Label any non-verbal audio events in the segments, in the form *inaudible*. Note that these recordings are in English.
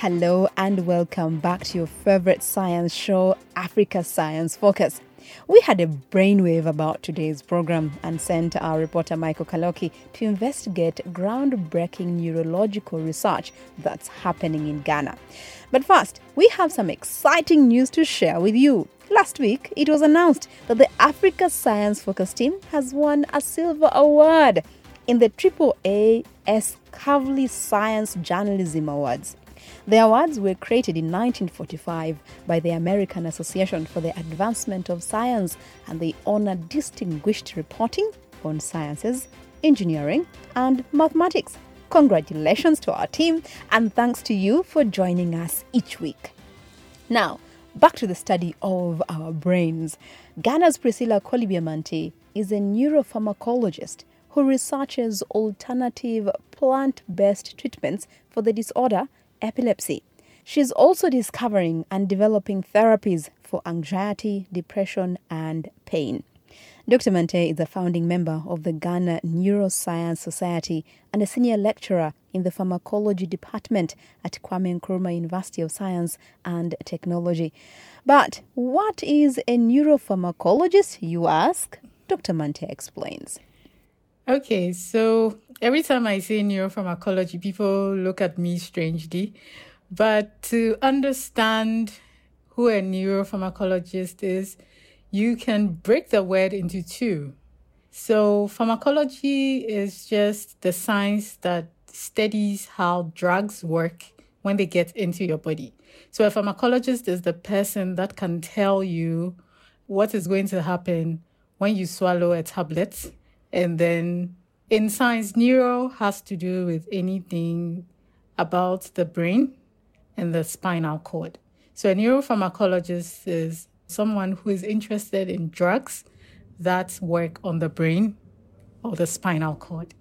Hello and welcome back to your favorite science show, Africa Science Focus. We had a brainwave about today's program and sent our reporter Michael Kaloki to investigate groundbreaking neurological research that's happening in Ghana. But first, we have some exciting news to share with you. Last week, it was announced that the Africa Science Focus team has won a silver award in the AAA S. Kavli Science Journalism Awards. The awards were created in 1945 by the American Association for the Advancement of Science and they honor distinguished reporting on sciences, engineering, and mathematics. Congratulations to our team and thanks to you for joining us each week. Now, back to the study of our brains. Ghana's Priscilla Kolibea Mante is a neuropharmacologist who researches alternative plant based treatments for the disorder epilepsy. She's also discovering and developing therapies for anxiety, depression, and pain. Dr. Mante is a founding member of the Ghana Neuroscience Society and a senior lecturer in the pharmacology department at Kwame Nkrumah University of Science and Technology. But what is a neuropharmacologist, you ask? Dr. Mante explains. Okay, so every time I say neuropharmacology, people look at me strangely. But to understand who a neuropharmacologist is, you can break the word into two. So, pharmacology is just the science that studies how drugs work when they get into your body. So, a pharmacologist is the person that can tell you what is going to happen when you swallow a tablet and then in science, neuro has to do with anything about the brain and the spinal cord. So a neuropharmacologist is someone who is interested in drugs that work on the brain or the spinal cord.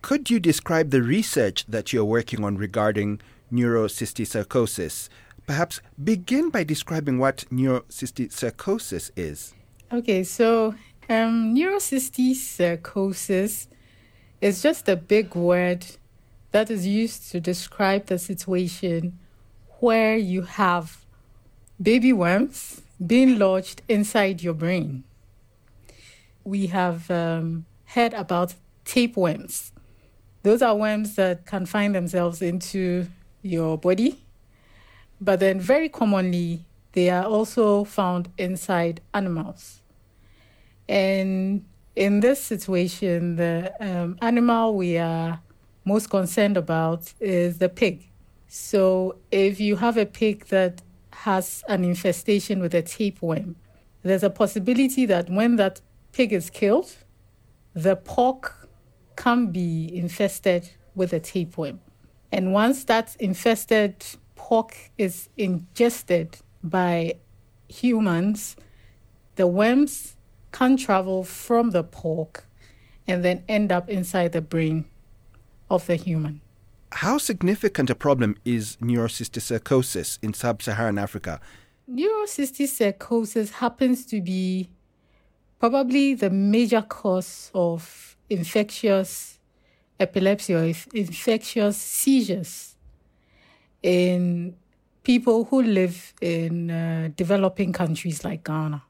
Could you describe the research that you're working on regarding neurocysticercosis? Perhaps begin by describing what neurocysticercosis is. Okay, so um, neurocysticercosis is just a big word that is used to describe the situation where you have baby worms being lodged inside your brain. We have um, heard about tapeworms. Those are worms that can find themselves into your body, but then very commonly they are also found inside animals. And in this situation, the um, animal we are most concerned about is the pig. So if you have a pig that has an infestation with a tapeworm, there's a possibility that when that pig is killed, the pork can be infested with a tapeworm. And once that infested pork is ingested by humans, the worms can travel from the pork and then end up inside the brain of the human. How significant a problem is neurocysticercosis in sub Saharan Africa? Neurocysticercosis happens to be probably the major cause of infectious epilepsy or infectious seizures in people who live in uh, developing countries like Ghana.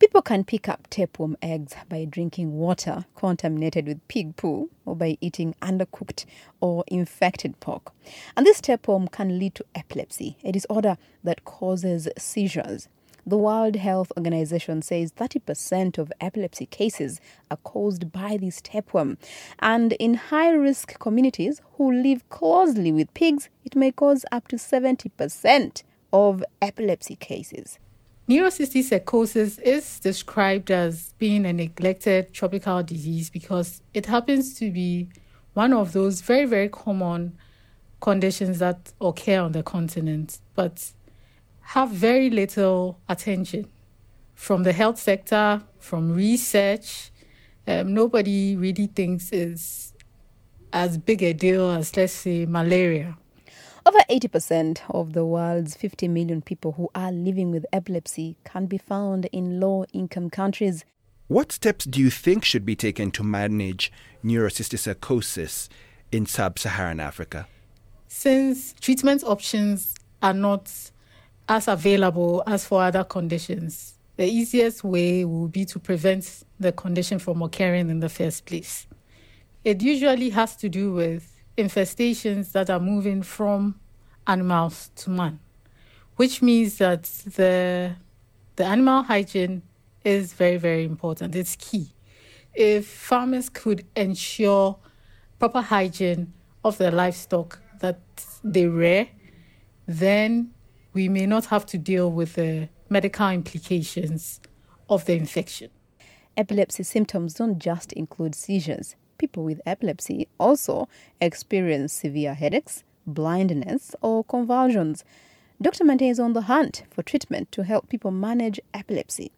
People can pick up tapeworm eggs by drinking water contaminated with pig poo or by eating undercooked or infected pork. And this tapeworm can lead to epilepsy, a disorder that causes seizures. The World Health Organization says 30% of epilepsy cases are caused by this tapeworm. And in high risk communities who live closely with pigs, it may cause up to 70% of epilepsy cases. Neurocysticercosis is described as being a neglected tropical disease because it happens to be one of those very, very common conditions that occur on the continent, but have very little attention from the health sector, from research. Um, nobody really thinks is as big a deal as, let's say, malaria. Over 80% of the world's 50 million people who are living with epilepsy can be found in low income countries. What steps do you think should be taken to manage neurocystic neurocysticercosis in sub Saharan Africa? since treatment options are not as available as for other conditions, the easiest way will be to prevent the condition from occurring in the first place. It usually has to do with infestations that are moving from animals to man, which means that the the animal hygiene is very, very important. It's key. If farmers could ensure proper hygiene of the livestock that they rear, then we may not have to deal with the medical implications of the infection. Epilepsy symptoms don't just include seizures. People with epilepsy also experience severe headaches, blindness, or convulsions. Dr. Mante is on the hunt for treatment to help people manage epilepsy.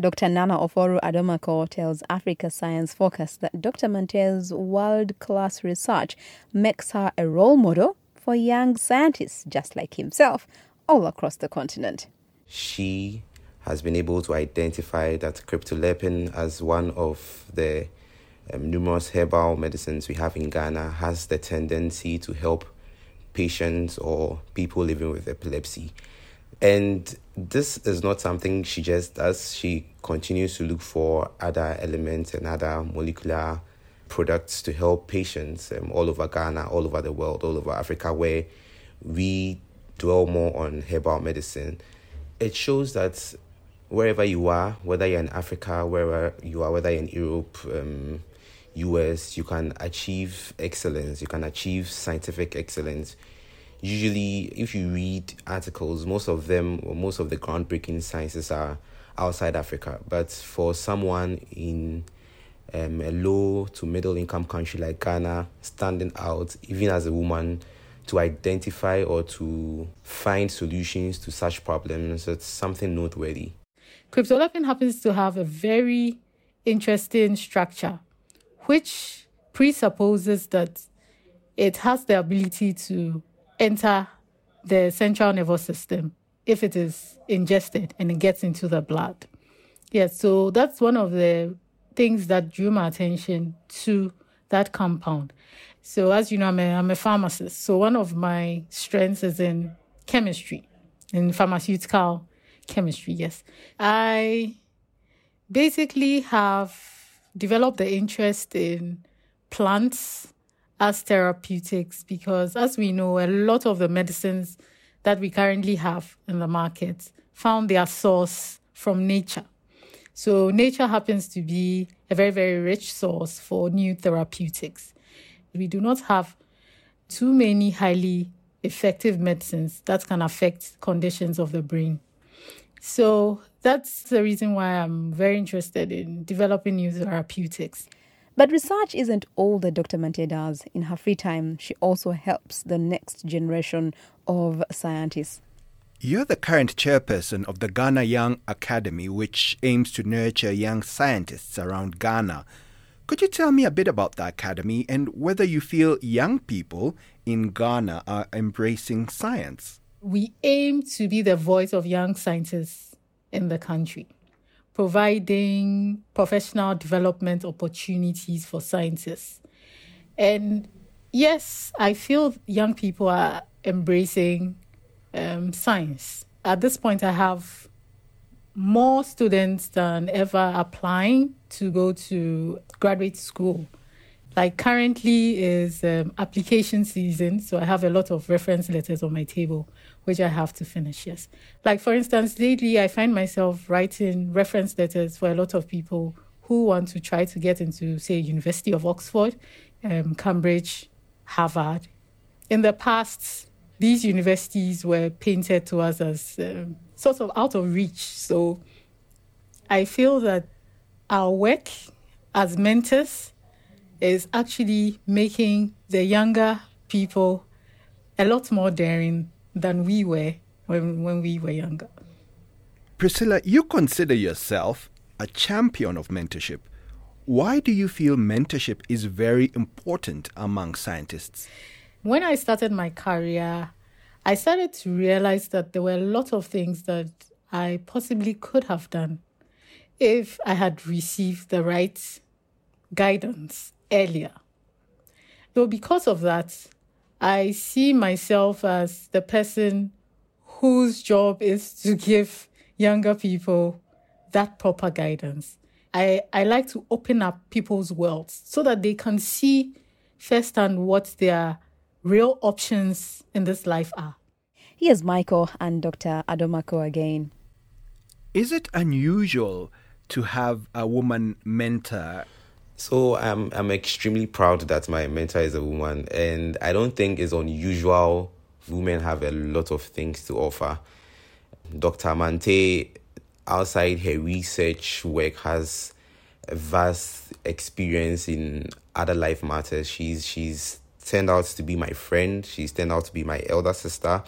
Dr. Nana Ofori Adomako tells Africa Science Focus that Dr. Mante's world class research makes her a role model for young scientists just like himself all across the continent. She has been able to identify that cryptolepine as one of the um, numerous herbal medicines we have in Ghana has the tendency to help patients or people living with epilepsy. And this is not something she just does. She continues to look for other elements and other molecular products to help patients um, all over Ghana, all over the world, all over Africa, where we dwell more on herbal medicine. It shows that wherever you are, whether you're in Africa, wherever you are, whether you're in Europe, um, US, you can achieve excellence, you can achieve scientific excellence. Usually, if you read articles, most of them, or most of the groundbreaking sciences are outside Africa. But for someone in um, a low to middle income country like Ghana, standing out, even as a woman, to identify or to find solutions to such problems, it's something noteworthy. Cryptolepine happens to have a very interesting structure, which presupposes that it has the ability to enter the central nervous system if it is ingested and it gets into the blood. Yes, so that's one of the things that drew my attention to that compound. So, as you know, I'm a, I'm a pharmacist. So, one of my strengths is in chemistry, in pharmaceutical chemistry, yes. I basically have developed the interest in plants as therapeutics because, as we know, a lot of the medicines that we currently have in the market found their source from nature. So, nature happens to be a very, very rich source for new therapeutics. We do not have too many highly effective medicines that can affect conditions of the brain. So, that's the reason why I'm very interested in developing new therapeutics. But research isn't all that Dr. Mante does. In her free time, she also helps the next generation of scientists. You're the current chairperson of the Ghana Young Academy, which aims to nurture young scientists around Ghana. Could you tell me a bit about the academy and whether you feel young people in Ghana are embracing science? We aim to be the voice of young scientists in the country providing professional development opportunities for scientists. And yes, I feel young people are embracing um, science. At this point, I have more students than ever applying to go to graduate school. Like currently is um, application season, so I have a lot of reference letters on my table which I have to finish, yes. Like, for instance, lately I find myself writing reference letters for a lot of people who want to try to get into, say, University of Oxford, um, Cambridge, Harvard. In the past, these universities were painted to us as um, sort of out of reach. So I feel that our work as mentors is actually making the younger people a lot more daring than we were when, when we were younger. Priscilla, you consider yourself a champion of mentorship. Why do you feel mentorship is very important among scientists? When I started my career, I started to realize that there were a lot of things that I possibly could have done if I had received the right guidance earlier. So, because of that, I see myself as the person whose job is to give younger people that proper guidance. I, I like to open up people's worlds so that they can see firsthand what their real options in this life are. Here's Michael and Dr. Adomako again. Is it unusual to have a woman mentor? So I'm I'm extremely proud that my mentor is a woman, and I don't think it's unusual. Women have a lot of things to offer. Dr. Mante, outside her research work, has vast experience in other life matters. She's she's turned out to be my friend. She's turned out to be my elder sister.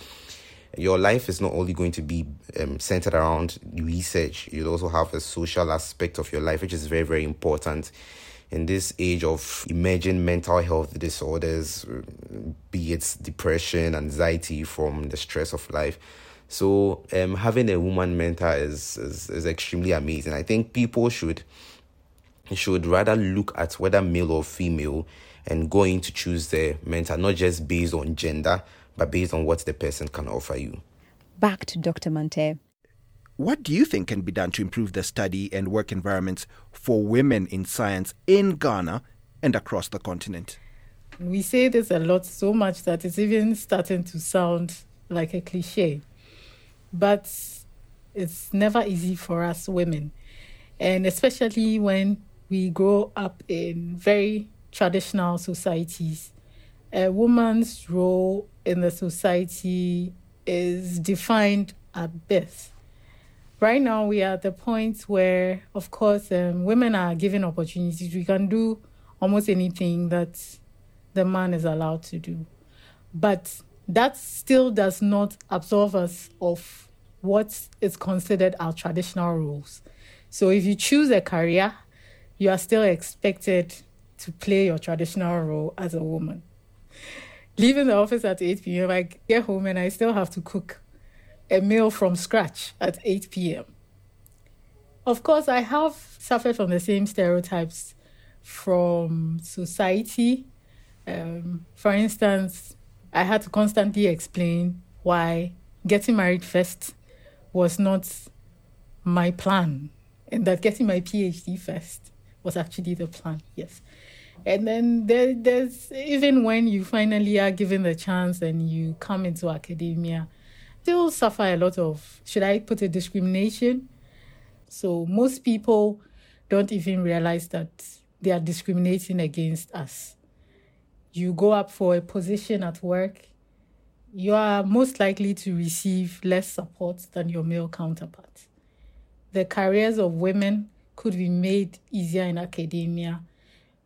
Your life is not only going to be um, centered around research. You also have a social aspect of your life, which is very very important in this age of emerging mental health disorders, be it depression, anxiety from the stress of life. So um, having a woman mentor is, is is extremely amazing. I think people should should rather look at whether male or female and going to choose their mentor, not just based on gender, but based on what the person can offer you. Back to Dr. Mante. What do you think can be done to improve the study and work environments for women in science in Ghana and across the continent? We say this a lot so much that it's even starting to sound like a cliche. But it's never easy for us women. And especially when we grow up in very traditional societies, a woman's role in the society is defined at birth. Right now, we are at the point where, of course, um, women are given opportunities. We can do almost anything that the man is allowed to do. But that still does not absolve us of what is considered our traditional roles. So if you choose a career, you are still expected to play your traditional role as a woman. Leaving the office at 8 p.m., I get home and I still have to cook a meal from scratch at 8 p.m. Of course, I have suffered from the same stereotypes from society. Um, for instance, I had to constantly explain why getting married first was not my plan, and that getting my PhD first was actually the plan. Yes. And then there, there's even when you finally are given the chance and you come into academia, still suffer a lot of, should I put it, discrimination. So most people don't even realize that they are discriminating against us. You go up for a position at work, you are most likely to receive less support than your male counterparts. The careers of women could be made easier in academia.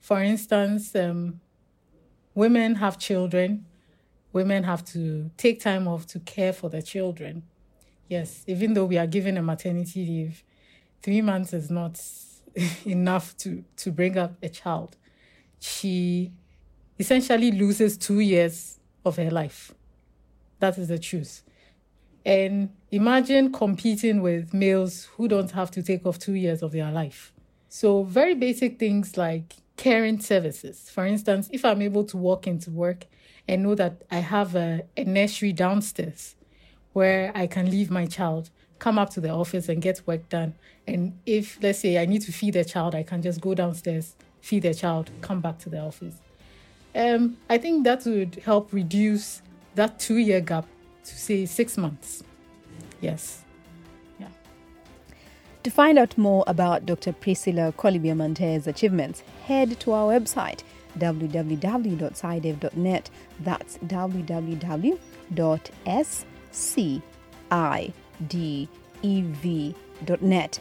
For instance, um, women have children women have to take time off to care for their children. Yes, even though we are given a maternity leave, three months is not *laughs* enough to, to bring up a child. She essentially loses two years of her life. That is the truth. And imagine competing with males who don't have to take off two years of their life. So, very basic things like caring services. For instance, if I'm able to walk into work and know that I have a, a nursery downstairs where I can leave my child, come up to the office and get work done. And if, let's say, I need to feed a child, I can just go downstairs, feed the child, come back to the office. Um, I think that would help reduce that two year gap to say six months. Yes. Yeah. To find out more about Dr. Priscilla Kolibea achievements, head to our website www.scidev.net. That's www.scidev.net.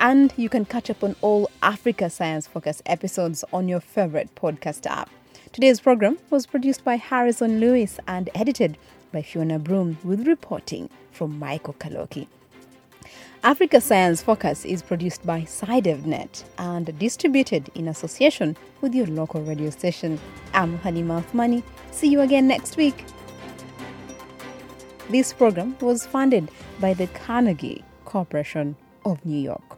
And you can catch up on all Africa Science Focus episodes on your favorite podcast app. Today's program was produced by Harrison Lewis and edited by Fiona Broom with reporting from Michael Kaloki. Africa Science Focus is produced by SciDev.Net and distributed in association with your local radio station. I'm Halima Athumani. See you again next week. This program was funded by the Carnegie Corporation of New York.